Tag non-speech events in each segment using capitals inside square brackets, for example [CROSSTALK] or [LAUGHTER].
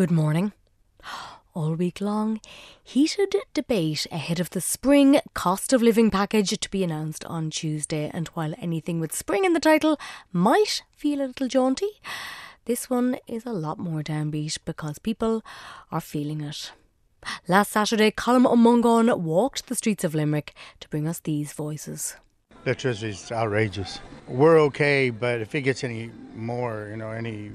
Good morning. All week long, heated debate ahead of the spring cost of living package to be announced on Tuesday. And while anything with spring in the title might feel a little jaunty, this one is a lot more downbeat because people are feeling it. Last Saturday, Colm Ó Mongáin walked the streets of Limerick to bring us these voices. Electricity is outrageous. We're okay, but if it gets any more, you know, any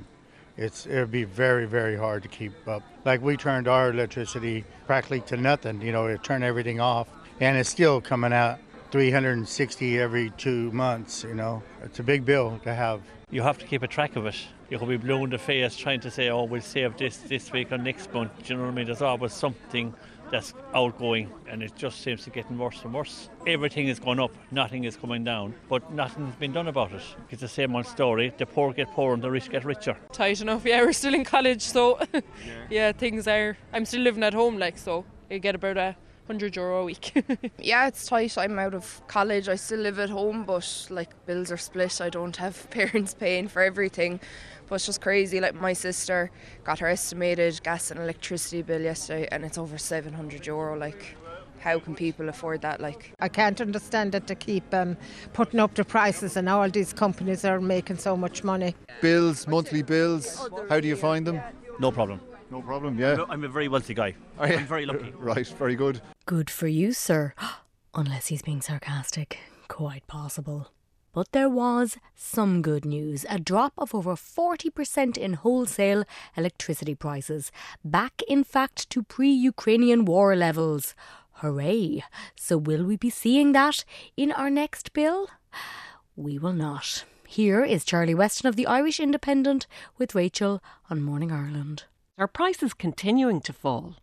it's it'll be very very hard to keep up. Like we turned our electricity practically to nothing. You know, it turned everything off, and it's still coming out 360 every two months. You know, it's a big bill to have. You have to keep a track of it. You could be blown in the face trying to say, "Oh, we'll save this this week or next month." Do you know what I mean? There's always something that's outgoing and it just seems to getting worse and worse. Everything is going up, nothing is coming down, but nothing's been done about it. It's the same old story. The poor get poorer and the rich get richer. Tight enough, yeah, we're still in college, so [LAUGHS] yeah. yeah, things are. I'm still living at home, like, so you get about a 100 euro a week. [LAUGHS] yeah, it's tight. I'm out of college. I still live at home, but like bills are split. I don't have [LAUGHS] parents paying for everything. But it's just crazy. Like my sister got her estimated gas and electricity bill yesterday, and it's over 700 euro. Like, how can people afford that? Like, I can't understand it to keep um, putting up the prices, and all these companies are making so much money. Bills, monthly bills. How do you find them? No problem. No problem, yeah. I'm a very wealthy guy. I'm very lucky. [LAUGHS] right, very good. Good for you, sir. [GASPS] Unless he's being sarcastic. Quite possible. But there was some good news a drop of over 40% in wholesale electricity prices, back in fact to pre Ukrainian war levels. Hooray! So, will we be seeing that in our next bill? We will not. Here is Charlie Weston of the Irish Independent with Rachel on Morning Ireland. Are prices continuing to fall?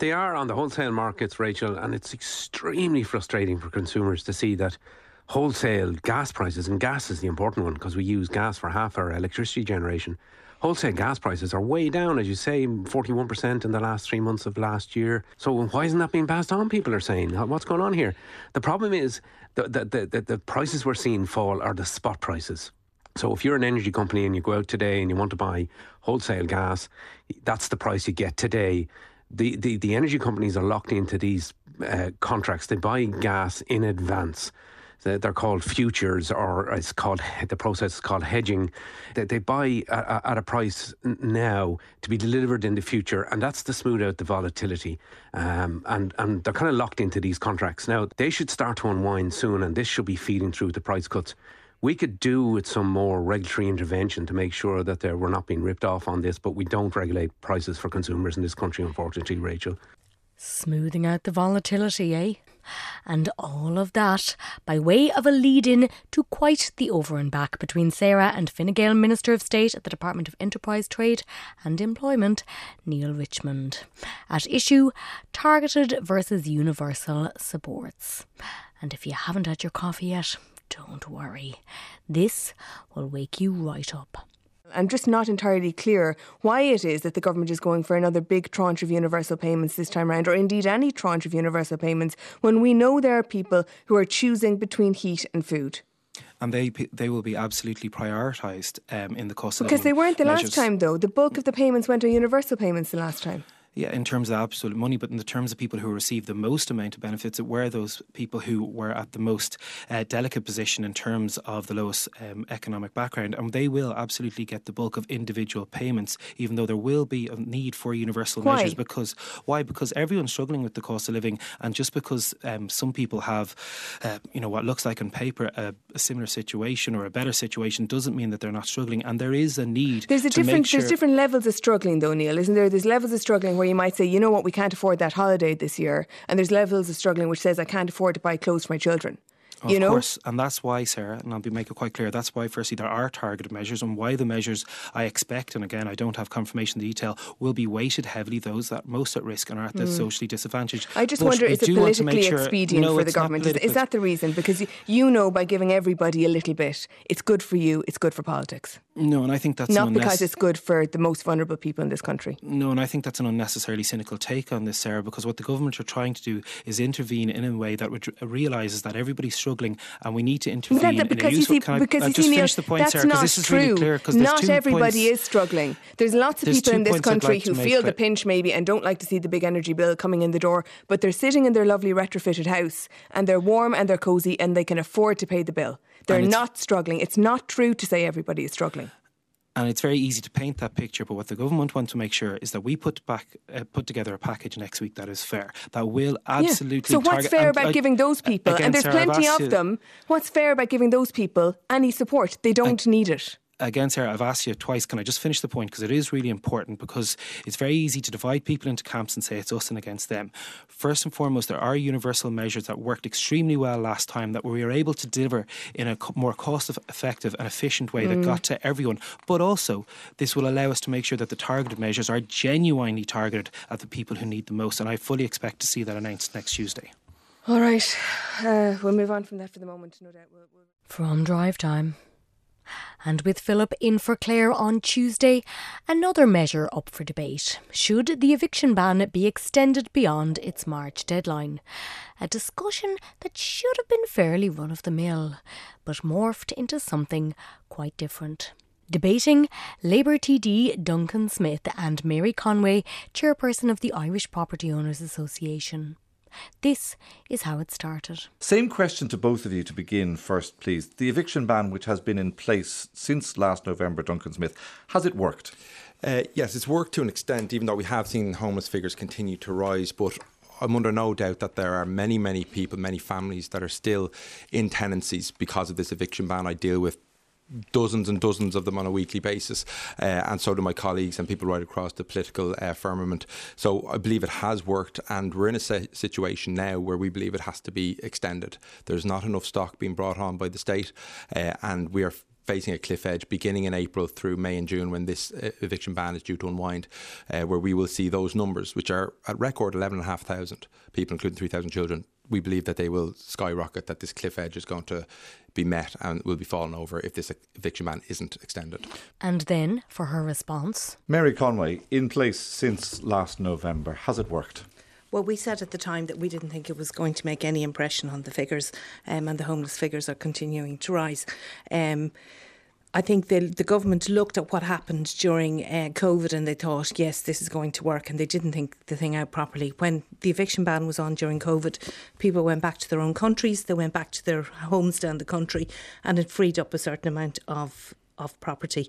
They are on the wholesale markets, Rachel, and it's extremely frustrating for consumers to see that wholesale gas prices, and gas is the important one because we use gas for half our electricity generation. Wholesale gas prices are way down, as you say, 41% in the last three months of last year. So why isn't that being passed on? People are saying, what's going on here? The problem is that the, the, the prices we're seeing fall are the spot prices. So if you're an energy company and you go out today and you want to buy wholesale gas, that's the price you get today. The, the, the energy companies are locked into these uh, contracts. They buy gas in advance they're called futures, or it's called the process is called hedging. They, they buy at, at, a price now to be delivered in the future, and that's to smooth out the volatility. Um, and and they're kind of locked into these contracts now. They should start to unwind soon, and this should be feeding through the price cuts. We could do with some more regulatory intervention to make sure that we're not being ripped off on this, but we don't regulate prices for consumers in this country, unfortunately, Rachel. Smoothing out the volatility, eh? And all of that by way of a lead in to quite the over and back between Sarah and Fine Gael Minister of State at the Department of Enterprise, Trade and Employment, Neale Richmond. At issue, targeted versus universal supports. And if you haven't had your coffee yet, don't worry. This will wake you right up. I'm just not entirely clear why it is that the government is going for another big tranche of universal payments this time around, or indeed any tranche of universal payments, when we know there are people who are choosing between heat and food and they they will be absolutely prioritised um, in the cost of because they weren't the measures. last time though. The bulk of the payments went on universal payments the last time yeah, in terms of absolute money, but in the terms of people who receive the most amount of benefits, it were those people who were at the most uh, delicate position in terms of the lowest um, economic background, and they will absolutely get the bulk of individual payments, even though there will be a need for universal why? measures. Because why? Because everyone's struggling with the cost of living, and just because um, some people have, uh, you know, what looks like on paper a, a, similar situation or a better situation, doesn't mean that they're not struggling, and there is a need. There's a different. Sure there's different levels of struggling, though, Neale, isn't there? There's levels of struggling where you might say, you know what, we can't afford that holiday this year. And there's levels of struggling which says, I can't afford to buy clothes for my children. Of you know? course, and that's why, Sarah, and I'll be make it quite clear. That's why, firstly, there are targeted measures, and why the measures I expect, and again, I don't have confirmation the detail, will be weighted heavily those that most at risk and are at the mm. socially disadvantaged. I just but wonder, is it politically sure, expedient no, for the government? Is, is, that the reason? Because you, you know, by giving everybody a little bit, it's good for you. It's good for politics. No, and I think that's not because it's good for the most vulnerable people in this country. No, and I think that's an unnecessarily cynical take on this, Sarah, because what the government are trying to do is intervene in a way that realises that everybody's struggling struggling, and we need to intervene. That, that, because you see, because you see, Neale, point, that's Sarah, not this is true. Really clear, not everybody points. is struggling. There's lots of There's people in this country like who feel the pinch maybe and don't like to see the big energy bill coming in the door, but they're sitting in their lovely retrofitted house and they're warm and they're cosy and they can afford to pay the bill. They're not struggling. It's not true to say everybody is struggling and it's very easy to paint that picture. But what the government want to make sure is that we put back uh, put together a package next week that is fair, that will absolutely. Yeah. So what's target, fair and, about giving those people, and there's plenty of them. What's fair about giving those people any support? They don't need it again, Sarah, I've asked you twice. Can I just finish the point? Because it is really important because it's very easy to divide people into camps and say it's us and against them. First and foremost, there are universal measures that worked extremely well last time that we were able to deliver in a more cost effective and efficient way mm. that got to everyone. But also, this will allow us to make sure that the targeted measures are genuinely targeted at the people who need the most. And I fully expect to see that announced next Tuesday. All right. Uh, we'll move on from that for the moment, no doubt. We'll, we'll... From drive time. And with Philip in for Clare on Tuesday, another measure up for debate. Should the eviction ban be extended beyond its March deadline? A discussion that should have been fairly run of the mill, but morphed into something quite different. Debating Labour TD Duncan Smith and Mary Conway, chairperson of the Irish Property Owners Association. This is how it started. Same question to both of you to begin first, please. The eviction ban, which has been in place since last November, Duncan Smith, has it worked? Uh, yes, it's worked to an extent, even though we have seen homeless figures continue to rise. But I'm under no doubt that there are many, many people, many families that are still in tenancies because of this eviction ban. I deal with dozens and dozens of them on a weekly basis, uh, and so do my colleagues and people right across the political uh, firmament. So I believe it has worked, and we're in a situation now where we believe it has to be extended. There's not enough stock being brought on by the state, uh, and we are facing a cliff edge beginning in April through May and June when this uh, eviction ban is due to unwind, uh, where we will see those numbers, which are at record 11,500 people, including 3,000 children. We believe that they will skyrocket, that this cliff edge is going to be met and will be fallen over if this eviction ban isn't extended. And then, for her response Mary Conway, in place since last November, has it worked? Well, we said at the time that we didn't think it was going to make any impression on the figures, um, and the homeless figures are continuing to rise. Um, I think the, the government looked at what happened during uh, COVID and they thought, yes, this is going to work, and they didn't think the thing out properly. When the eviction ban was on during COVID, people went back to their own countries, they went back to their homes down the country, and it freed up a certain amount of of property.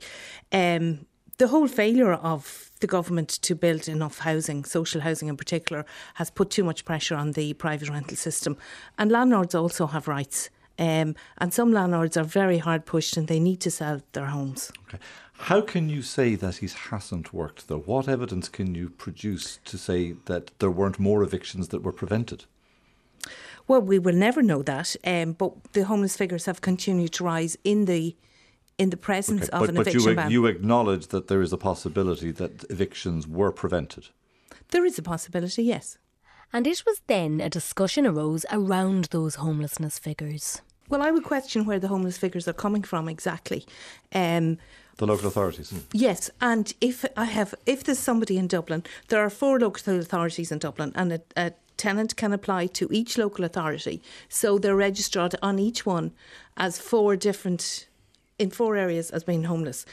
Um, the whole failure of the government to build enough housing, social housing in particular, has put too much pressure on the private rental system. And landlords also have rights. Um, and some landlords are very hard pushed and they need to sell their homes. Okay. How can you say that he hasn't worked, though? What evidence can you produce to say that there weren't more evictions that were prevented? Well, we will never know that, um, but the homeless figures have continued to rise in the in the presence okay, of but, an but eviction you, ban. you acknowledge that there is a possibility that evictions were prevented. There is a possibility, yes. And it was then a discussion arose around those homelessness figures. Well, I would question where the homeless figures are coming from exactly. Um, the local authorities. Yes, and if I have, if there's somebody in Dublin, there are four local authorities in Dublin, and a, a tenant can apply to each local authority. So they're registered on each one as four different, in four areas as being homeless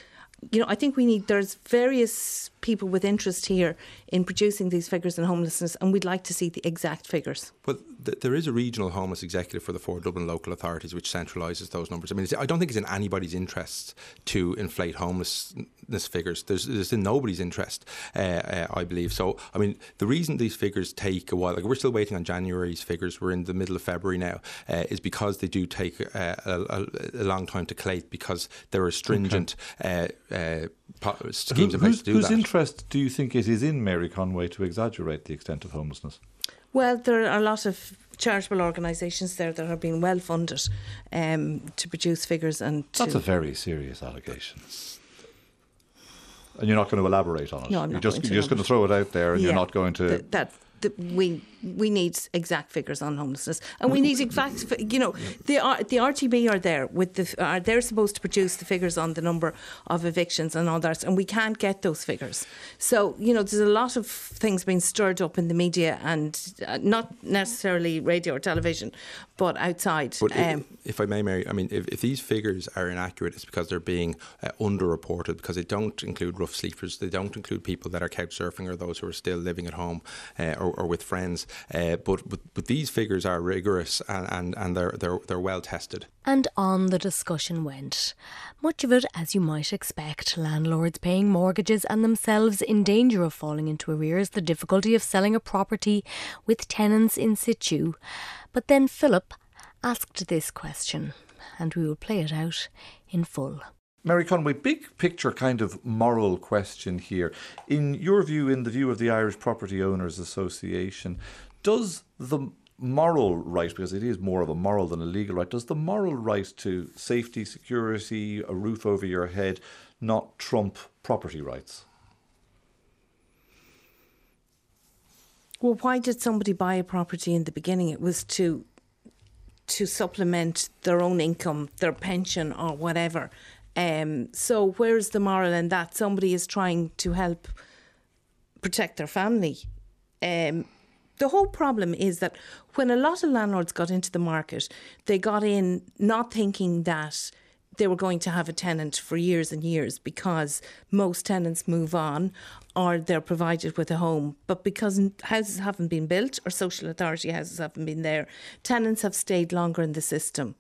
you know, I think we need, there's various people with interest here in producing these figures in homelessness, and we'd like to see the exact figures. Well, th- there is a regional homeless executive for the four Dublin local authorities which centralises those numbers. I mean, I don't think it's in anybody's interest to inflate homelessness figures. There's, there's in nobody's interest, uh, uh, I believe. So, I mean, the reason these figures take a while, like we're still waiting on January's figures, we're in the middle of February now, uh, is because they do take uh, a, a, a, long time to collate because there are stringent. Okay uh, uh, schemes Who, in place to do whose that. interest do you think it is in Mary Conway to exaggerate the extent of homelessness? Well, there are a lot of charitable organisations there that are being well funded um, to produce figures and. That's a very serious allegation. And you're not going to elaborate on it. No, I'm you're not just, going to you're just going to throw it out there, and yeah, you're not going to. Th- that the, we we need exact figures on homelessness, and we need exact. You know, the the RTB are there with the are they're supposed to produce the figures on the number of evictions and all that, and we can't get those figures. So you know, there's a lot of things being stirred up in the media, and uh, not necessarily radio or television, but outside. But um, if, if, I may, Mary, I mean, if, if, these figures are inaccurate, it's because they're being uh, underreported because they don't include rough sleepers, they don't include people that are couch surfing or those who are still living at home uh, or, or, with friends. Uh, but, but, but these figures are rigorous and, and, and they're, they're, they're well tested. And on the discussion went. Much of it, as you might expect, landlords paying mortgages and themselves in danger of falling into arrears, the difficulty of selling a property with tenants in situ. But then Philip asked this question, and we will play it out in full. Mary Conway, big picture kind of moral question here. In your view, in the view of the Irish Property Owners Association, does the moral right, because it is more of a moral than a legal right, does the moral right to safety, security, a roof over your head not trump property rights? Well, why did somebody buy a property in the beginning? It was to to supplement their own income, their pension or whatever. Um, so where's the moral in that? Somebody is trying to help protect their family. Um, the whole problem is that when a lot of landlords got into the market, they got in not thinking that they were going to have a tenant for years and years because most tenants move on or they're provided with a home. But because houses haven't been built or social authority houses haven't been there, tenants have stayed longer in the system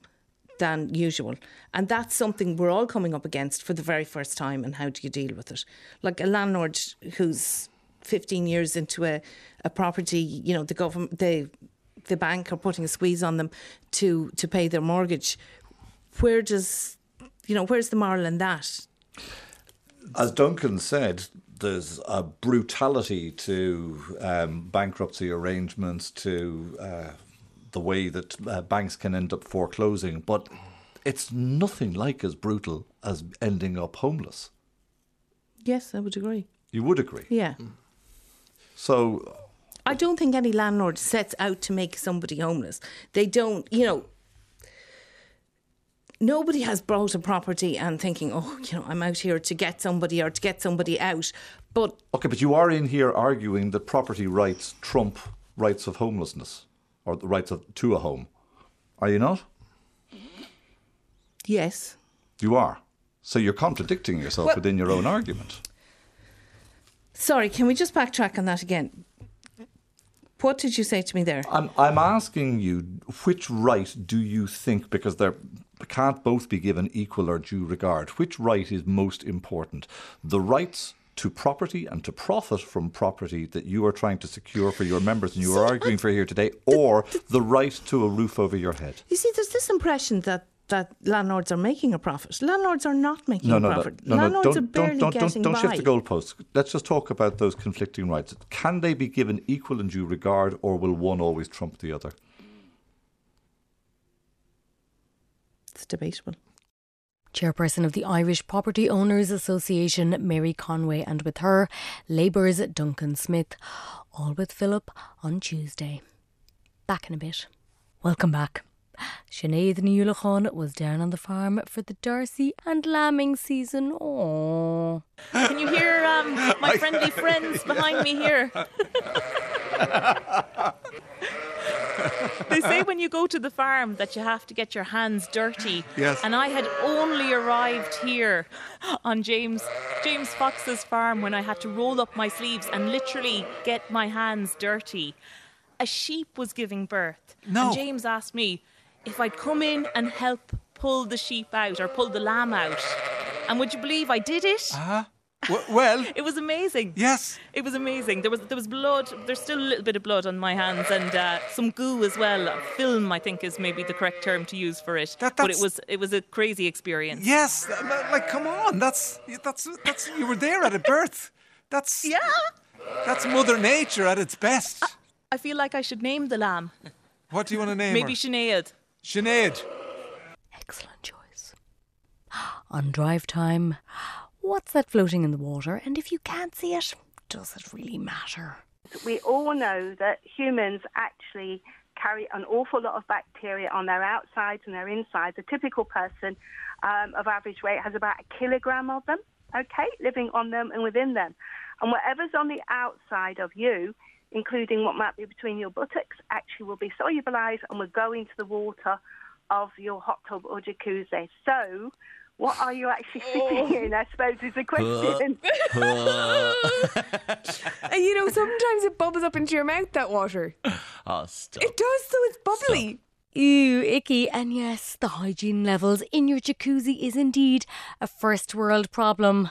than usual. And that's something we're all coming up against for the very first time. And how do you deal with it? Like a landlord who's 15 years into a, a property, you know, the government, the the bank are putting a squeeze on them to to pay their mortgage. Where does you know, where's the moral in that? As Duncan said, there's a brutality to um, bankruptcy arrangements, to uh, the way that uh, banks can end up foreclosing, but it's nothing like as brutal as ending up homeless. Yes, I would agree. You would agree? Yeah. So. I don't think any landlord sets out to make somebody homeless. They don't, you know, nobody has bought a property and thinking, oh, you know, I'm out here to get somebody or to get somebody out. But okay, but you are in here arguing that property rights trump rights of homelessness or the rights of to a home. Are you not? Yes. You are. So you're contradicting yourself well, within your own argument. Sorry, can we just backtrack on that again? What did you say to me there? I'm, I'm asking you, which right do you think, because there can't both be given equal or due regard, which right is most important? The rights to property and to profit from property that you are trying to secure for your members and you are arguing for here today, or the right to a roof over your head? You see, there's this impression that that landlords are making a profit. Landlords are not making no, a profit. No, no, landlords don't, are barely don't, don't, getting don't, by. don't shift the goalposts. Let's just talk about those conflicting rights. Can they be given equal and due regard, or will one always trump the other? It's debatable. Chairperson of the Irish Property Owners Association, Mary Conway, and with her, Labour's Duncan Smith. All with Philip on Tuesday. Back in a bit. Welcome back. Sinead Nulachan was down on the farm for the Darcy and lambing season. Oh, Can you hear um, my [LAUGHS] friendly friends behind me here? [LAUGHS] they say when you go to the farm that you have to get your hands dirty. Yes. And I had only arrived here on James James Fox's farm when I had to roll up my sleeves and literally get my hands dirty. A sheep was giving birth. No. And James asked me, if I'd come in and help pull the sheep out or pull the lamb out. And would you believe I did it? Uh-huh. W- well, [LAUGHS] it was amazing. Yes, it was amazing. There was there was blood. There's still a little bit of blood on my hands and uh, some goo as well. Film, I think, is maybe the correct term to use for it. That, but it was it was a crazy experience. Yes, like come on, that's that's that's you were there at a birth. That's yeah. That's Mother Nature at its best. I, I feel like I should name the lamb. What do you want to name Maybe her? Sinead. Sinead. Excellent choice. [GASPS] On drive time, what's that floating in the water? And if you can't see it, does it really matter? we all know that humans actually carry an awful lot of bacteria on their outsides and their insides. A typical person um, of average weight has about a kilogram of them, okay, living on them and within them. And whatever's on the outside of you, including what might be between your buttocks, actually will be solubilized and will go into the water of your hot tub or jacuzzi. So, what are you actually oh. sitting in? I suppose is the question. [LAUGHS] and you know, sometimes it bubbles up into your mouth, that water. Oh, stop. It does, so it's bubbly. Ew, icky. And yes, the hygiene levels in your jacuzzi is indeed a first world problem.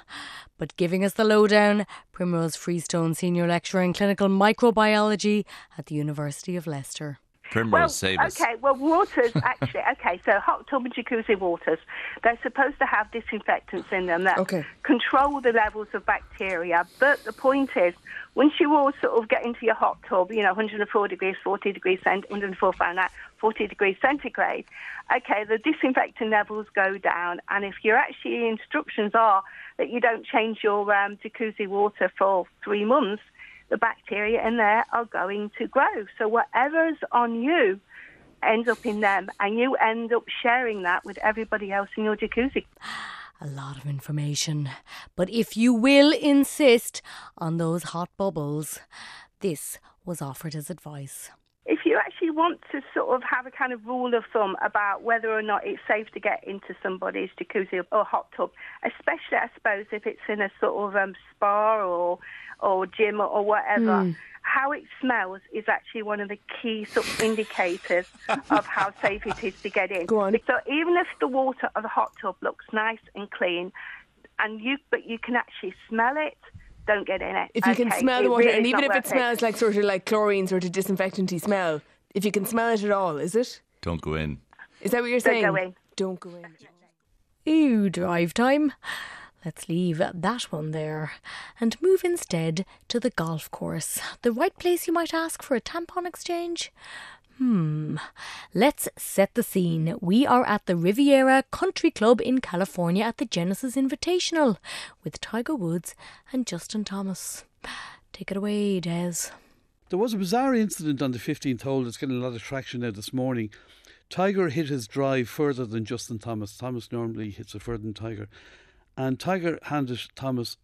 But giving us the lowdown, Primrose Freestone, Senior Lecturer in Clinical Microbiology at the University of Leicester. Primrose, well, save us. Okay, well, waters [LAUGHS] actually, okay, so hot tub and jacuzzi waters, they're supposed to have disinfectants in them that Okay. control the levels of bacteria. But the point is, once you all sort of get into your hot tub, you know, 104 degrees, 40 degrees cent, 104 Fahrenheit, 40 degrees centigrade, okay, the disinfectant levels go down. And if your actually instructions are that you don't change your um, jacuzzi water for three months, the bacteria in there are going to grow. So whatever's on you ends up in them, and you end up sharing that with everybody else in your jacuzzi. A lot of information. But if you will insist on those hot bubbles, this was offered as advice. If you actually want to sort of have a kind of rule of thumb about whether or not it's safe to get into somebody's jacuzzi or hot tub, especially I suppose if it's in a sort of um, spa or or gym or whatever, Hmm. how it smells is actually one of the key sort of indicators [LAUGHS] of how safe it is to get in. Go on. So even if the water of the hot tub looks nice and clean, and you but you can actually smell it, don't get in it. If you can smell the water, really and even if it worth smells like sort of like chlorine, sort of disinfectanty smell, if you can smell it at all, is it? Don't go in. Is that what you're Don't saying? go in. Don't go in. Ew, drive time. Let's leave that one there and move instead to the golf course. The right place, you might ask, for a tampon exchange? Hmm. Let's set the scene. We are at the Riviera Country Club in California at the Genesis Invitational with Tiger Woods and Justin Thomas. Take it away, Des. There was a bizarre incident on the 15th hole that's getting a lot of traction now this morning. Tiger hit his drive further than Justin Thomas. Thomas normally hits it further than Tiger. And Tiger handed Thomas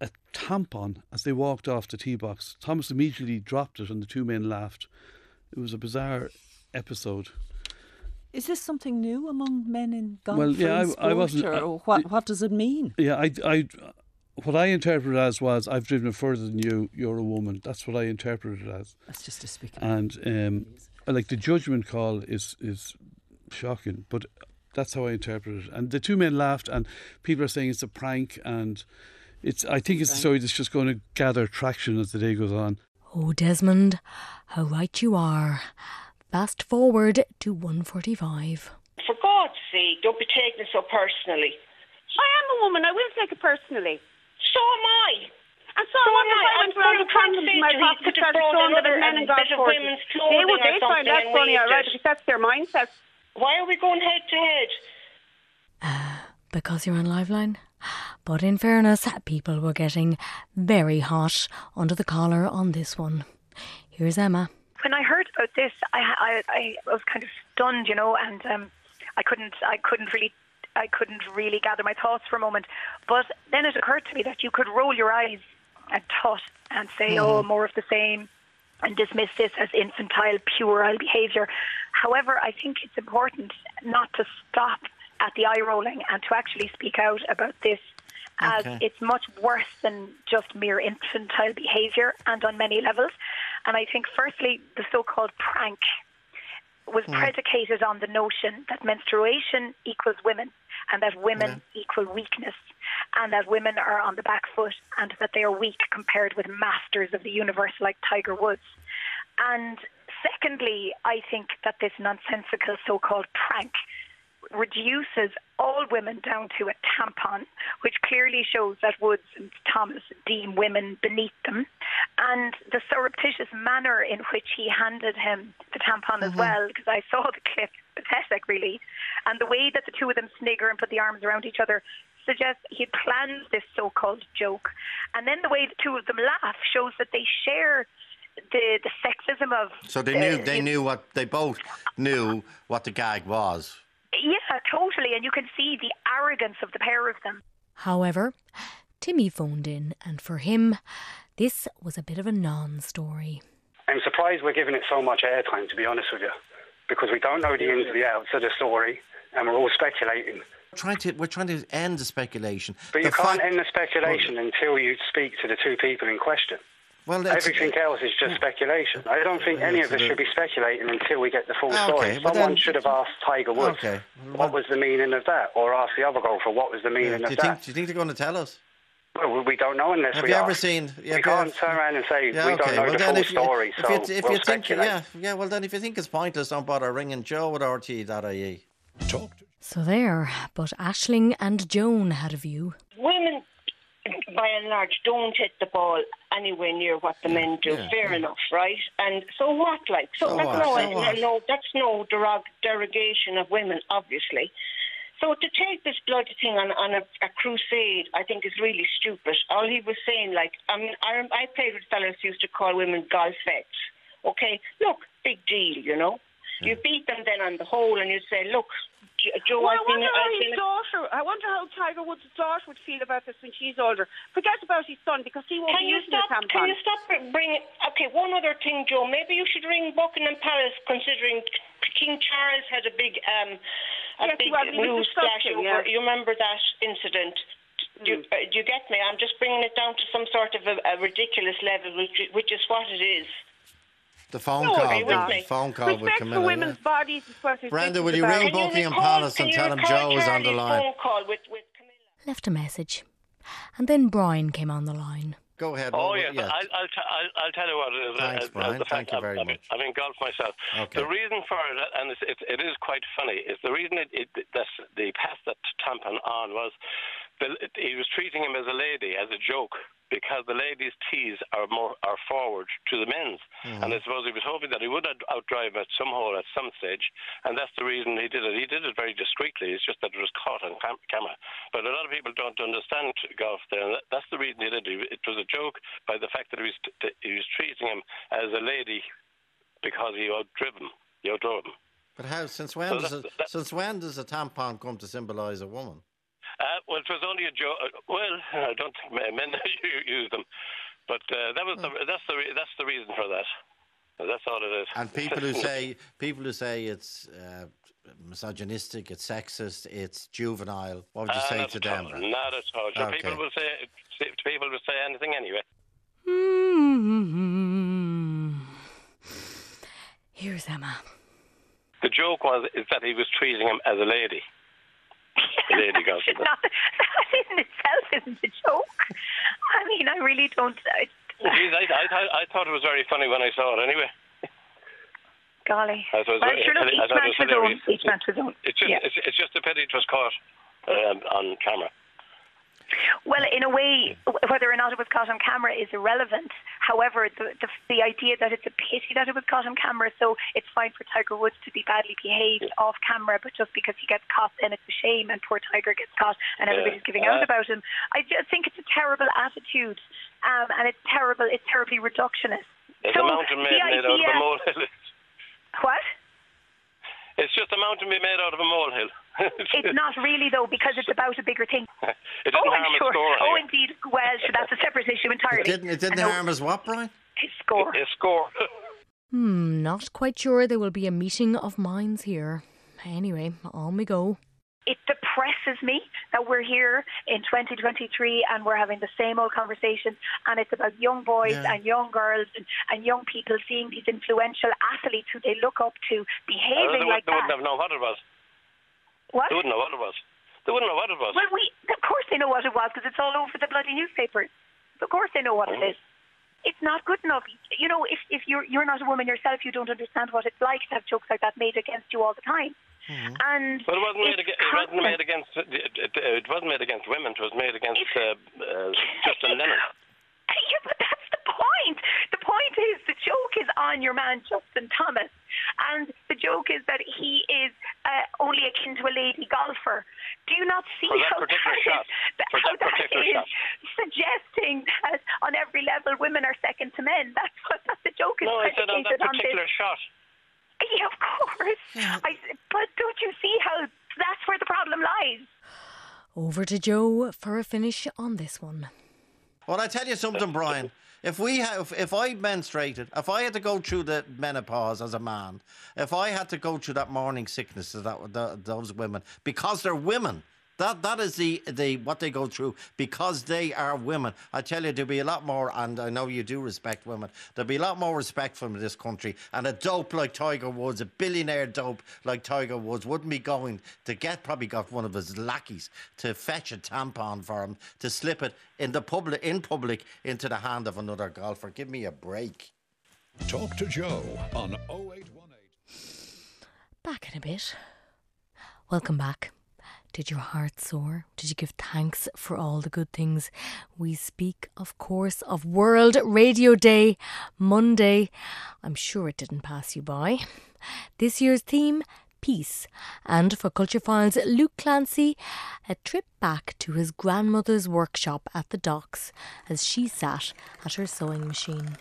a tampon as they walked off the tee box. Thomas immediately dropped it and the two men laughed. It was a bizarre episode. Is this something new among men in golf? Well, yeah, I- I wasn't- Or I- what, what does it mean? Yeah, I, I, what I interpreted as was I've driven it further than you. You're a woman. That's what I interpreted it as. That's just despicable. And um, like the judgment call is is shocking, but that's how I interpreted it. And the two men laughed, and people are saying it's a prank, and it's. I think it's a story that's just going to gather traction as the day goes on. Oh, Desmond, how right you are. Fast forward to 145. For God's sake, don't be taking it so personally. I am a woman. I will take it personally. So am I. And so, am I. if I went around with condoms in my pocket and started throwing them at men in golf courses? They would, they find that funny, all right, because that's their mindset. Why are we going head to head? Uh, because you're on Liveline? But in fairness, people were getting very hot under the collar on this one. Here's Emma. when I heard about this, I, I, I was kind of stunned, you know, and um, I couldn't, I couldn't really, I couldn't really gather my thoughts for a moment. But then it occurred to me that you could roll your eyes and tut and say, "Oh, more of the same," and dismiss this as infantile, puerile behaviour. However, I think it's important not to stop at the eye rolling and to actually speak out about this as Okay. it's much worse than just mere infantile behaviour and on many levels. And I think, firstly, the so called prank was Mm. predicated on the notion that menstruation equals women and that women equal weakness and that women are on the back foot and that they are weak compared with masters of the universe like Tiger Woods. And secondly, I think that this nonsensical so called prank reduces all women down to a tampon, which clearly shows that Woods and Thomas deem women beneath them. And the surreptitious manner in which he handed him the tampon as mm-hmm. well, because I saw the clip, pathetic really. And the way that the two of them snigger and put the arms around each other suggests he planned this so called joke. And then the way the two of them laugh shows that they share the, the sexism of. So they knew they knew what they both knew what the gag was. Yeah, totally, and you can see the arrogance of the pair of them. However, Timmy phoned in, and for him, this was a bit of a non story. I'm surprised we're giving it so much airtime, to be honest with you, because we don't know the ins and the outs of the story, and we're all speculating. Trying to, we're trying to end the speculation. But you can't fact- end the speculation until you speak to the two people in question. Well, Everything else is just speculation. I don't think any of us should be speculating until we get the full ah, Okay, story. but Someone then- should have asked Tiger Woods Okay. what was the meaning of that, or asked the other golfer what was the meaning do of you that. think? Do you think they're going to tell us? Well, we don't know unless Have we you ask. ever seen? yeah, we have you can't ever- turn around and say Yeah, we okay. don't know well, the then full if you, story, if so you, if we'll you think, speculate. yeah, yeah, well then if you think it's pointless, don't bother ringing Joe at RT.ie. Talk. So there, but Ashling and Joan had a view. Women, by and large, don't hit the ball anywhere near what the men do. Yeah, Fair enough, right? And so what, like? So, So that's what, no, so no, what? no, that's no derog- derogation of women, obviously. So to take this bloody thing on, on a, a crusade, I think is really stupid. All he was saying, like, I mean, I, I played with fellas who used to call women golfettes. Okay, look, big deal, you know. You beat them then on the hole, and you say, look, Joe, Well, I I've been, wonder how I've his been daughter. I wonder how Tiger Woods' daughter would feel about this when she's older. Forget about his son because he won't Can be you using stop? the tampon. Can you stop bringing? Okay, one other thing, Joe. Maybe you should ring Buckingham Palace, considering King Charles had a big, um, a Yes, big well, news flash over. yeah. You remember that incident? Do you, uh, do you get me? I'm just bringing it down to some sort of a, a ridiculous level, which, which is what it is. The phone No, call. they The phone call with Respect Camilla. for yeah. women's bodies is what they're Brenda, will you about. ring Buckingham Palace and tell them Joe is on the line? Call with, with Left a message. And then Brian came on the line. Go ahead. Oh Well, yes, yeah. I'll, I'll, t- I'll, I'll tell you what it is. Thanks, uh, Brian. The fact Thank you very I'm, much. I'm in golf myself. Okay. The reason for it, uh, and it's, it's, it is quite funny, is the reason it, it, that the passed that tampon on was the, he was treating him as a lady, as a joke, because the ladies' tees are more are forward to the men's, Mm-hmm. and I suppose he was hoping that he would outdrive at some hole at some stage, and that's the reason he did it. He did it very discreetly. It's just that it was caught on cam- camera. But a lot of people don't understand golf there. And that's the reason he did it. It was a joke by the fact that he was that he was treating him as a lady because he outdrove him. He outdrove him. But how? Since when So does that- a, since when does a tampon come to symbolise a woman? Uh, well, it was only a joke. Well, [LAUGHS] I don't think men [LAUGHS] men [LAUGHS] use them, but uh, that was the, that's the re- that's the reason for that. That's all it is. And people who say people who say it's uh, misogynistic, it's sexist, it's juvenile. What would you Ah, say to them? all. Not at all. Sure, Okay. People will say people will say anything anyway. Here's Emma. The joke was is that he was treating him as a lady. Lady golfer. Not, that in itself isn't a joke. I mean, I really don't. I, Geez, I, I, thought- I thought it was very funny when I saw it. Anyway, golly. I thought it was Well, very, sure, look, each man was to his own. hilarious. Each man to own. It's just, Yeah. it's, it's just a pity it was caught um, on camera. Well, in a way, whether or not it was caught on camera is irrelevant. However, the, the the idea that it's a pity that it was caught on camera, so it's fine for Tiger Woods to be badly behaved off camera, but just because he gets caught, then it's a shame, and poor Tiger gets caught, and everybody's giving out about him. I just think it's a terrible attitude, um, and it's terrible. It's terribly reductionist. There's so a mountain the made out of idea, a molehill. [LAUGHS] What? It's just a mountain made out of a molehill. [LAUGHS] It's not really though, because it's about a bigger thing. [LAUGHS] It didn't oh, harm I'm sure. score. Oh, anyway. indeed. Well, sure, that's a separate issue entirely. It didn't. It didn't And harm us. What, Brian? His score. His score. [LAUGHS] Hmm, not quite sure there will be a meeting of minds here. Anyway, on we go. It depresses me that we're here in 2023 and we're having the same old conversations, and it's about young boys Yeah. and young girls and, and young people seeing these influential athletes who they look up to behaving they, like would, they that. wouldn't have known what it was. What? They wouldn't know what it was. They wouldn't know what it was. Well, we of course they know what it was because it's all over the bloody newspapers. Of course they know what Mm. it is. It's not good enough. You know, if if you're you're not a woman yourself, you don't understand what it's like to have jokes like that made against you all the time. And But it wasn't made. it's Against, it wasn't made against. It, it, it wasn't made against women. It was made against uh, uh, Justin Lennon. [LAUGHS] Yeah, but that's the point. The point is the joke is on your man Justin Thomas, and the joke is that he is uh, only akin to a lady golfer. Do you not see For that how particular that shot. is- that- For how that particular is shot. suggesting that on every level women are second to men? That's what that's the joke is No, I said on that predicated on this. particular shot. Yeah, of course. I, but don't you see how that's where the problem lies? Over to Joe for a finish on this one. Well, I tell you something, Brian. If we have, if I menstruated, if I had to go through the menopause as a man, if I had to go through that morning sickness that, that those women, because they're women, that that is the the what they go through because they are women. I tell you, there'll be a lot more, and I know you do respect women. There'll be a lot more respect from this country, and a dope like Tiger Woods, a billionaire dope like Tiger Woods, wouldn't be going to get probably got one of his lackeys to fetch a tampon for him to slip it in the public in public into the hand of another golfer. Give me a break. Talk to Joe on 0818. Back in a bit. Welcome back. Did your heart soar? Did you give thanks for all the good things? We speak, of course, of World Radio Day, Monday. I'm sure it didn't pass you by. This year's theme, peace. And for Culture Files, Luke Clancy, a trip back to his grandmother's workshop at the docks as she sat at her sewing machine.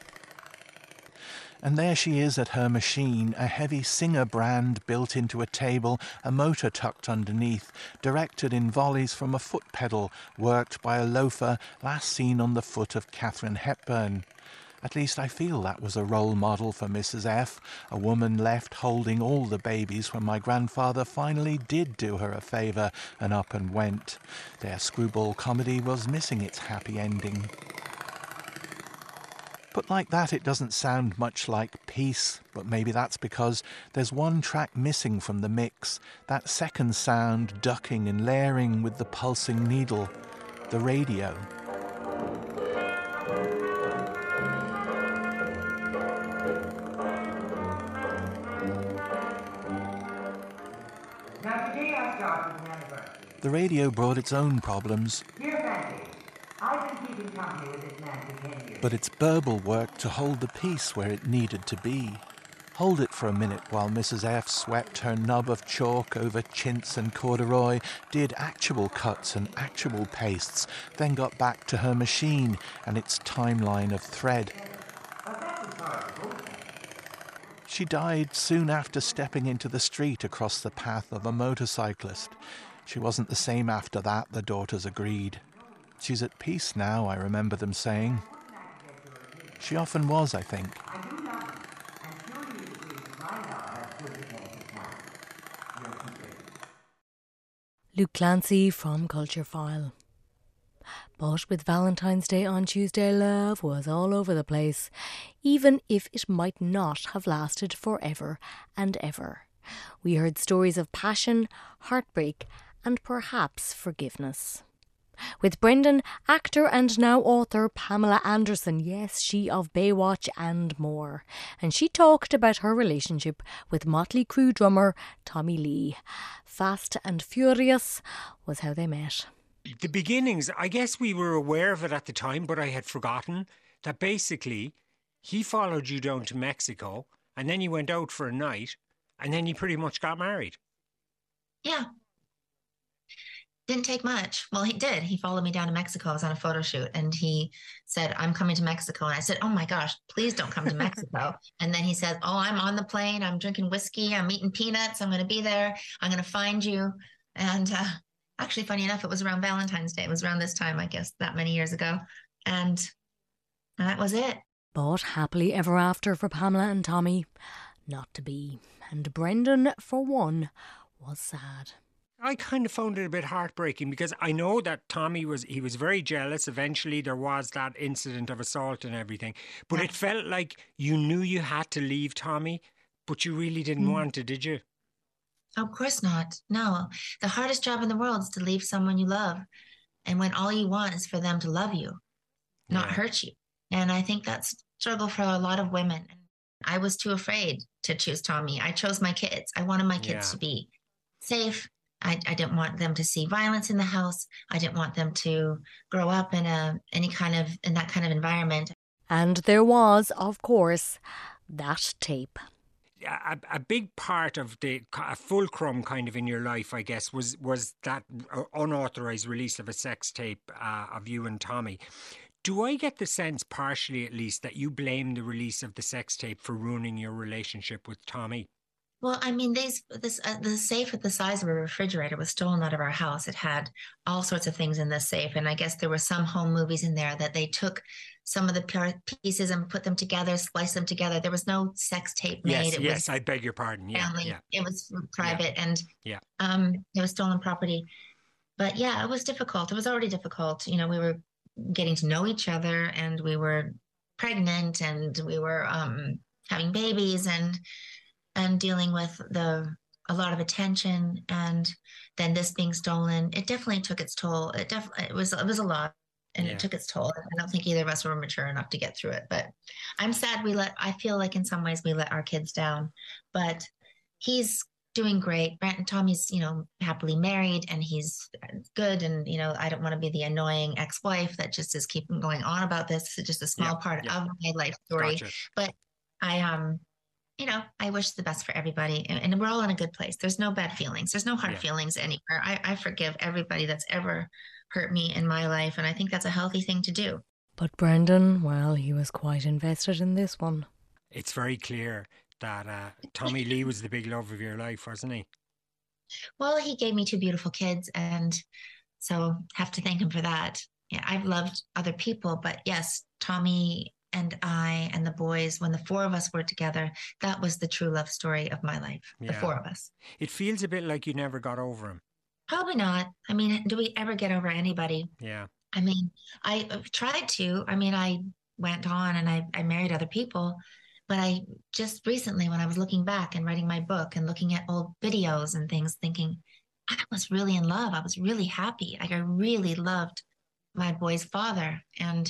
And there she is at her machine, a heavy Singer brand built into a table, a motor tucked underneath, directed in volleys from a foot pedal, worked by a loafer last seen on the foot of Katharine Hepburn. At least I feel that was a role model for Mrs. F, a woman left holding all the babies when my grandfather finally did do her a favour and up and went. Their screwball comedy was missing its happy ending. But like that, it doesn't sound much like peace. But maybe that's because there's one track missing from the mix that second sound ducking and layering with the pulsing needle the radio. Now today I started an anniversary. The radio brought its own problems, Dear Sandy, I've been keeping company with this man for ten years. But its burble worked to hold the piece where it needed to be. Hold it for a minute while Mrs. F swept her nub of chalk over chintz and corduroy, did actual cuts and actual pastes, then got back to her machine and its timeline of thread. She died soon after stepping into the street across the path of a motorcyclist. She wasn't the same after that, the daughters agreed. She's at peace now, I remember them saying. She often was, I think. Luke Clancy from Culture File. But with Valentine's Day on Tuesday, love was all over the place, even if it might not have lasted forever and ever. We heard stories of passion, heartbreak, and perhaps forgiveness. With Brendan, actor and now author Pamela Anderson, yes, she of Baywatch and more. And she talked about her relationship with Motley Crue drummer Tommy Lee. Fast and Furious was how they met. The beginnings, I guess we were aware of it at the time, but I had forgotten that basically he followed you down to Mexico and then you went out for a night and then you pretty much got married. Yeah. Didn't take much. Well, he did. He followed me down to Mexico. I was on a photo shoot and he said, I'm coming to Mexico. And I said, Oh my gosh, please don't come to Mexico. [LAUGHS] and then he said, Oh, I'm on the plane. I'm drinking whiskey. I'm eating peanuts. I'm going to be there. I'm going to find you. And uh, actually, funny enough, it was around Valentine's Day. It was around this time, I guess, that many years ago. And that was it. But happily ever after for Pamela and Tommy, not to be. And Brendan, for one, was sad. I kind of found it a bit heartbreaking because I know that Tommy was he was very jealous. Eventually there was that incident of assault and everything. But it felt like you knew you had to leave Tommy, but you really didn't Mm. want to, did you? Of course not. No. The hardest job in the world is to leave someone you love. And when all you want is for them to love you, not Yeah. hurt you. And I think that's a struggle for a lot of women. I was too afraid to choose Tommy. I chose my kids. I wanted my kids Yeah. to be safe. I, I didn't want them to see violence in the house. I didn't want them to grow up in a any kind of in that kind of environment. And there was, of course, that tape. a, a big part of the a fulcrum kind of in your life, I guess, was was that uh, unauthorized release of a sex tape uh, of you and Tommy. Do I get the sense, partially at least, that you blame the release of the sex tape for ruining your relationship with Tommy? Well, I mean, these this uh, the safe with the size of a refrigerator was stolen out of our house. It had all sorts of things in the safe, and I guess there were some home movies in there that they took some of the pieces and put them together, spliced them together. There was no sex tape made. Yes, it yes, was I beg your pardon. Yeah, family. yeah, It was private, and yeah. um, it was stolen property. But yeah, it was difficult. It was already difficult. You know, we were getting to know each other, and we were pregnant, and we were um, having babies, and and dealing with the a lot of attention and then this being stolen it definitely took its toll it definitely it was it was a lot and Yeah. it took its toll i don't think either of us were mature enough to get through it but i'm sad we let i feel like in some ways we let our kids down but he's doing great brent and tommy's you know happily married and he's good and you know i don't want to be the annoying ex-wife that just is keeping going on about this it's just a small Yeah, part yeah. of my life story Gotcha. but i um you know, I wish the best for everybody, and, and we're all in a good place. There's no bad feelings. There's no hard Yeah. feelings anywhere. I, I forgive everybody that's ever hurt me in my life, and I think that's a healthy thing to do. But Brendan, well, he was quite invested in this one. It's very clear that uh, Tommy [LAUGHS] Lee was the big love of your life, wasn't he? Well, he gave me two beautiful kids, and so have to thank him for that. Yeah, I've loved other people, but yes, Tommy and I and the boys, when the four of us were together, that was the true love story of my life. The four of us. It feels a bit like you never got over him. Probably not. I mean, do we ever get over anybody? Yeah. I mean, I uh, tried to. I mean, I went on and I, I married other people, but I just recently, when I was looking back and writing my book and looking at old videos and things, thinking, I was really in love. I was really happy. Like, I really loved my boy's father. And,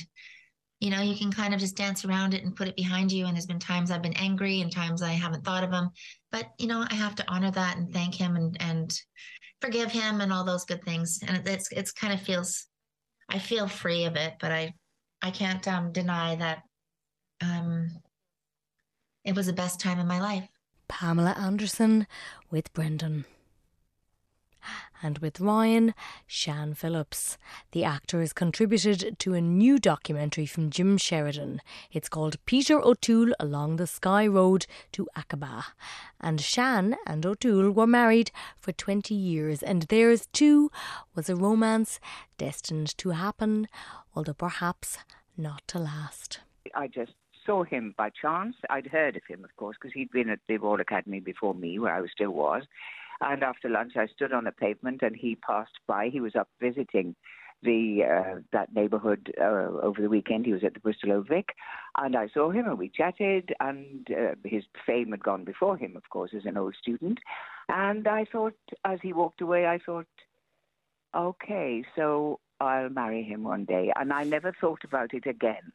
you know, you can kind of just dance around it and put it behind you. And there's been times I've been angry and times I haven't thought of him. But, you know, I have to honor that and thank him and, and forgive him and all those good things. And it- it's, it's kind of feels, I feel free of it, but I, I can't um, deny that um, it was the best time in my life. Pamela Anderson with Brendan. And with Ryan, Siân Phillips. The actor has contributed to a new documentary from Jim Sheridan. It's called Peter O'Toole Along the Sky Road to Aqaba. And Shan and O'Toole were married for 20 years, and theirs too was a romance destined to happen, although perhaps not to last. I just saw him by chance. I'd heard of him, of course, because he'd been at the Royal Academy before me, where I still was. And after lunch, I stood on the pavement, and he passed by. He was up visiting the uh, that neighbourhood uh, over the weekend. He was at the Bristol Old and I saw him, and we chatted. And uh, his fame had gone before him, of course, as an old student. And I thought, as he walked away, I thought, okay, so I'll marry him one day. And I never thought about it again.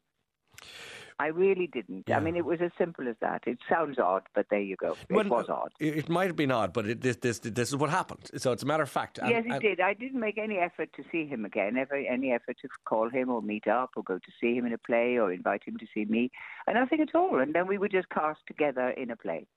I really didn't. I mean, it was as simple as that. It sounds odd, but there you go. It Well, was odd. It, it might have been odd, but it, this, this, this is what happened. So it's a matter of fact. And- yes, it and- did. I didn't make any effort to see him again, ever any effort to call him or meet up or go to see him in a play or invite him to see me, and nothing at all. And then we were just cast together in a play.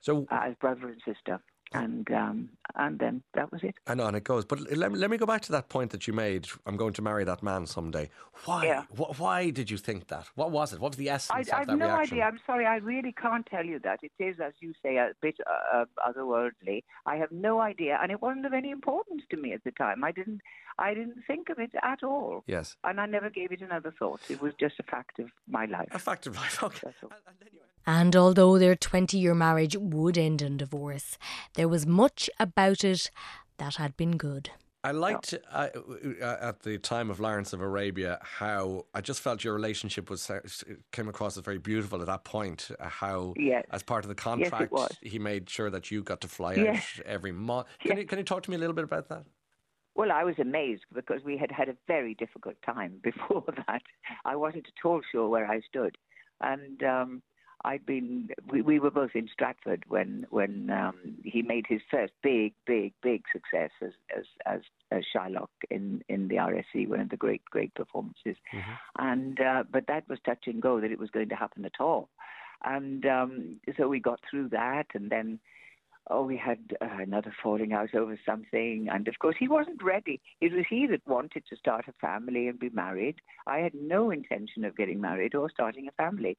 So as brother and sister, and um, and then that was it. I know, and it goes. But let, me- let me go back to that point that you made. I'm going to marry that man someday. Why? Yeah. Wh- why did you think that? What was it? What was the essence I, of I've that no reaction? idea. I'm sorry. I really can't tell you that. It is, as you say, a bit uh, uh, otherworldly. I have no idea, and it wasn't of any importance to me at the time. I didn't. I didn't think of it at all. Yes. And I never gave it another thought. It was just a fact of my life. A fact of life. [LAUGHS] Okay. And although their 20 year marriage would end in divorce, there was much about it that had been good. I liked uh, uh, at the time of Lawrence of Arabia how I just felt your relationship was uh, came across as very beautiful at that point. Uh, how, Yes. as part of the contract, was. he made sure that you got to fly Yes. out every month. Can you can you talk to me a little bit about that? Well, I was amazed because we had had a very difficult time [LAUGHS] before that. I wasn't at all sure where I stood, and um, I'd been. We, we were both in Stratford when when um, he made his first big, big, big success as as as, as Shylock in in the RSC, one of the great, great performances. And uh, but that was touch and go that it was going to happen at all, and um, so we got through that, and then oh, we had uh, another falling out over something. And of course, he wasn't ready. It was he that wanted to start a family and be married. I had no intention of getting married or starting a family.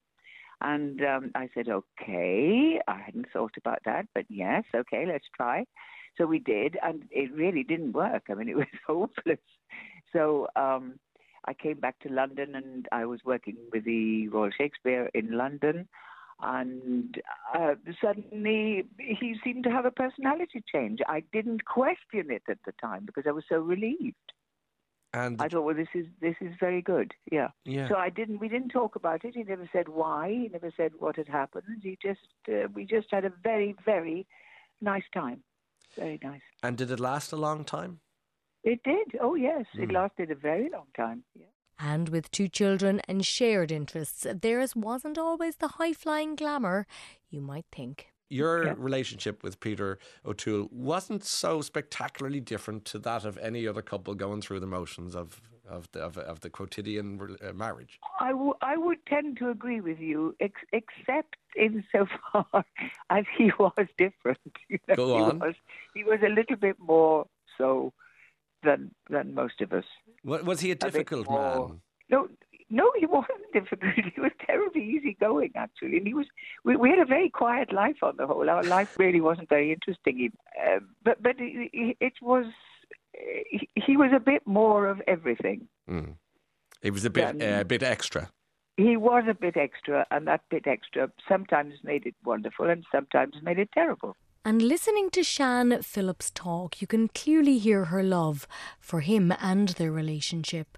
And um, I said, okay, I hadn't thought about that, but yes, okay, let's try. So we did, and it really didn't work. I mean, it [LAUGHS] was hopeless. So um, I came back to London, and I was working with the Royal Shakespeare in London and uh, suddenly he seemed to have a personality change. I didn't question it at the time because I was so relieved. And I thought, well, this is this is very good. Yeah. Yeah. So I didn't. We didn't talk about it. He never said why. He never said what had happened. He just uh, we just had a very very nice time. Very nice. And did it last a long time? It did. Oh yes, it Mm. lasted a very long time. Yeah. And with two children and shared interests, theirs wasn't always the high flying glamour you might think. Your relationship with Peter O'Toole wasn't so spectacularly different to that of any other couple going through the motions of of the, of, of the quotidian uh, marriage. I, w- I would tend to agree with you, ex- except insofar [LAUGHS] as he was different. You know, Go he on. Was, he was a little bit more so than than most of us. Wa- Was he a difficult more- man? No, no, he [LAUGHS] wasn't difficult. He was terribly easygoing, actually, and he was. We, we had a very quiet life on the whole. Our life really wasn't very interesting, uh, but but it, it was. He, he was a bit more of everything. Mm. He was a bit Yeah. uh, a bit extra. He was a bit extra, and that bit extra sometimes made it wonderful and sometimes made it terrible. And listening to Siân Phillips talk, you can clearly hear her love for him and their relationship.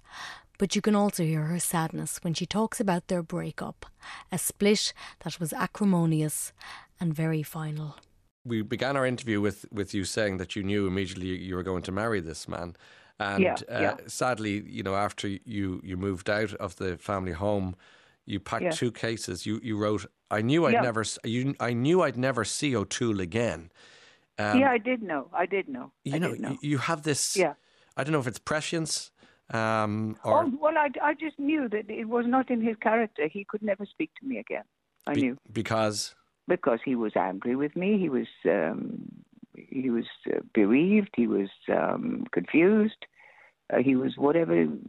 But you can also hear her sadness when she talks about their breakup, a split that was acrimonious and very final. We began our interview with, with you saying that you knew immediately you were going to marry this man. And Yeah, uh, yeah. sadly, you know, after you, you moved out of the family home, you packed Yeah. two cases. You you wrote, "I knew I'd Yeah. never you I knew I'd never see O'Toole again." Um, yeah, I did know. I did know. you I know, know. you have this. Yeah. I don't know if it's prescience, um, or oh well, I, I just knew that it was not in his character. He could never speak to me again. I be- knew because because he was angry with me. He was um, he was uh, bereaved. He was um, confused. Uh, he was whatever you,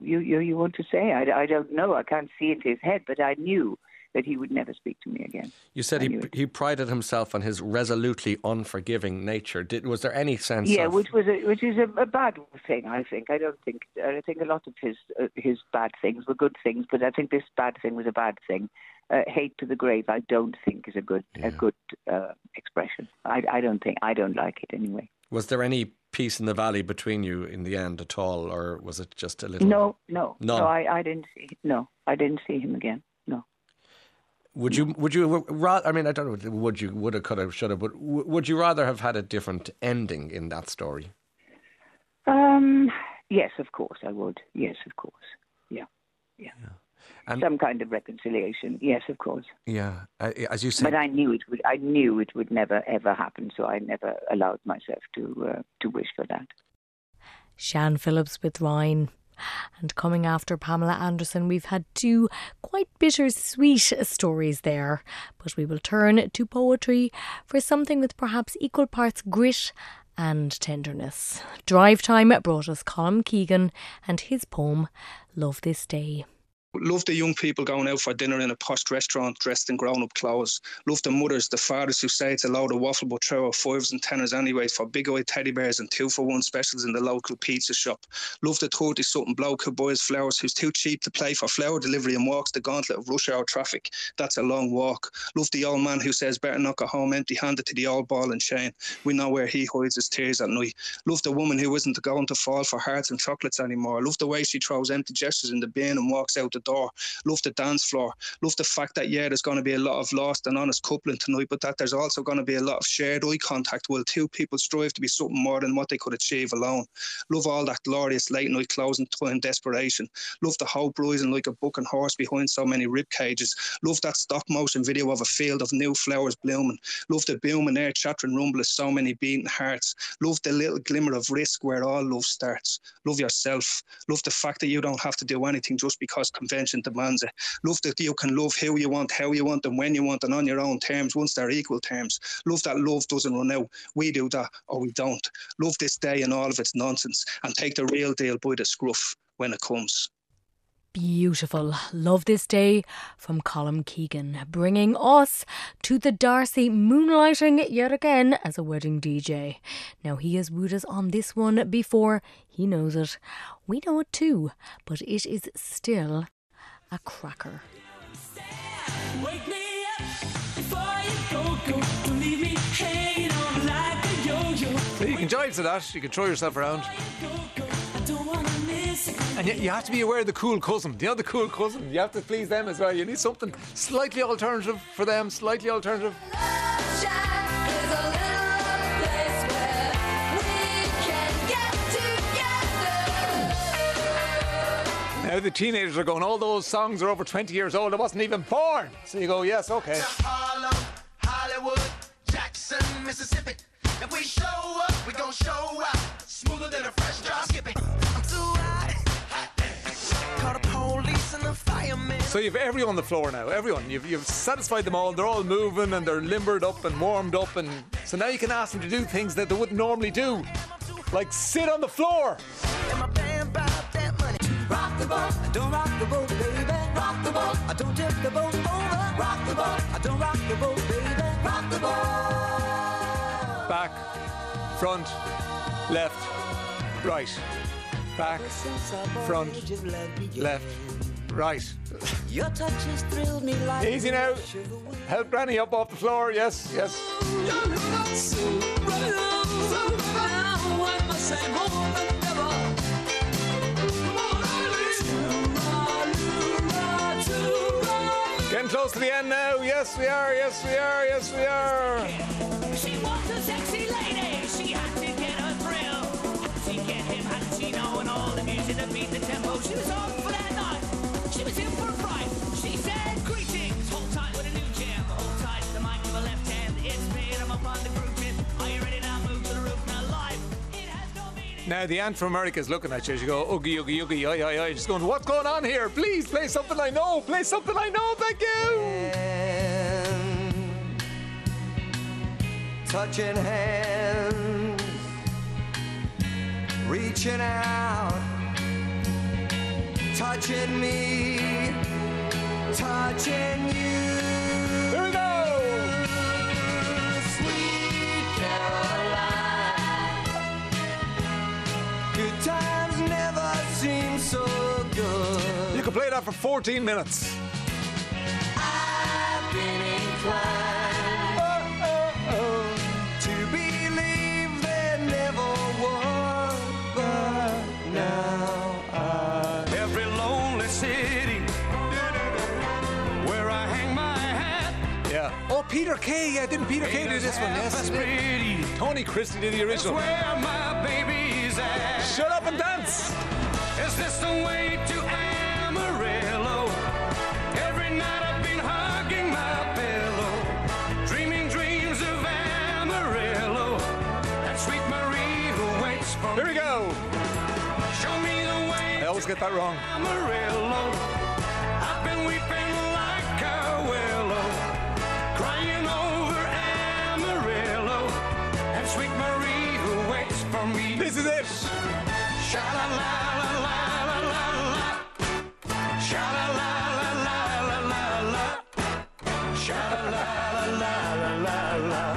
you you want to say. I, I don't know. I can't see into his head, but I knew that he would never speak to me again. you said he he prided himself on his resolutely unforgiving nature. Did was there any sense? Yeah, of, which was a, which is a, a bad thing. I think. I don't think. I think a lot of his uh, his bad things were good things, but I think this bad thing was a bad thing. Uh, hate to the grave. I don't think is a good a good uh, expression. I I don't think. I don't like it anyway. Was there any peace in the valley between you in the end at all, or was it just a little? No, no, None. no. I, I didn't see. No, I didn't see him again. No. Would you? Would you? Rather, I mean, I don't know. Would you? Would have? Could have? Should have? But w- would you rather have had a different ending in that story? Um. Yes, of course I would. Yes, of course. Yeah. Yeah. And- Some kind of reconciliation. Yes, of course. Yeah, uh, as you But said. I knew it would. I knew it would never ever happen. So I never allowed myself to uh, to wish for that. Siân Phillips with Ryan. And coming after Pamela Anderson, we've had two quite bittersweet stories there. But we will turn to poetry for something with perhaps equal parts grit and tenderness. Drive Time brought us Colm Keegan and his poem, Love This Day. Love the young people going out for dinner in a posh restaurant dressed in grown up clothes. Love the mothers, the fathers who say it's a load of waffle but throw out fives and tenors anyway for big eyed teddy bears and two for one specials in the local pizza shop. Love the 30 something bloke who buys flowers who's too cheap to play for flower delivery and walks the gauntlet of rush hour traffic. That's a long walk. Love the old man who says better not go home empty handed to the old ball and chain. We know where he hides his tears at night. Love the woman who isn't going to fall for hearts and chocolates anymore. Love the way she throws empty gestures in the bin and walks out the door. Love the dance floor. Love the fact that, yeah, there's going to be a lot of lost and honest coupling tonight, but that there's also going to be a lot of shared eye contact while two people strive to be something more than what they could achieve alone. Love all that glorious late night closing time desperation. Love the hope rising like a bucking horse behind so many rib cages. Love that stop motion video of a field of new flowers blooming. Love the booming air chattering rumble of so many beating hearts. Love the little glimmer of risk where all love starts. Love yourself. Love the fact that you don't have to do anything just because convention demands it. Love that you can love who you want, how you want, and when you want, and on your own terms, once they're equal terms. Love that love doesn't run out. We do that or we don't. Love this day and all of its nonsense and take the real deal by the scruff when it comes. Beautiful. Love this day from Colm Keegan, bringing us to the Darcy moonlighting yet again as a wedding DJ. Now, he has wooed us on this one before. He knows it. We know it too, but it is still a cracker. Wake me up you go, go. Don't leave me hanging on like a yo-yo. So you can jive to that. You can throw yourself around. I don't wanna miss it. And yet you have to be aware of the cool cousin. Do you know the cool cousin? You have to please them as well. You need something slightly alternative for them, slightly alternative. Now the teenagers are going, all those songs are over 20 years old. I wasn't even born. So you go, yes, okay. Harlem, Hollywood, Jackson, Mississippi. If we show up, we gon' show out. Smoother than a fresh drop skipping. I'm too hot. Call the police and the firemen. So you've everyone on the floor now. Everyone. You've, you've satisfied them all. They're all moving and they're limbered up and warmed up. And so now you can ask them to do things that they wouldn't normally do. Like sit on the floor. Rock the boat, don't rock the boat, baby. Rock the boat, I don't tip the boat over. Rock the boat, I don't rock the boat, baby. Rock the boat. Back, front, left, right. Back, front, left, right. Your touch has thrilled me like Easy now. Help Granny up off the floor. Yes, yes. Getting close to the end now. Yes, we are. Yes, we are. Yes, we are. She was a sexy lady. She had to get a thrill. She get him? Know? And all the music that beat the tempo. She was on for that night. She was in for a Now the aunt from America is looking at you. She go, oogie, oogie, oogie, oi, oi, oi. She's going, what's going on here? Please play something I know. Play something I know. Thank you. touching hands, reaching out, touching me, touching you. I hang my hat. Yeah. Oh, Peter Kay. Yeah, didn't Peter Kay do this one? Yes. he. Tony Christie did the original. Where my baby's at. Shut up and dance. Is this the way to la.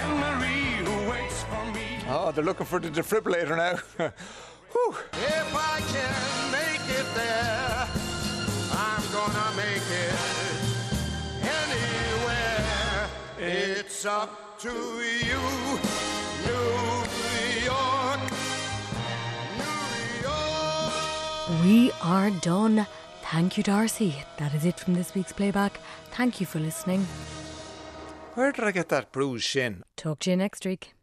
And Marie who waits for me. Oh, they're looking for the defibrillator now. [LAUGHS] Whew. If I can make it there, I'm gonna make it anywhere. It's up to you, New York. New York. We are done. Thank you, Darcy. That is it from this week's playback. Thank you for listening. Where did I get that bruised shin? Talk to you next week.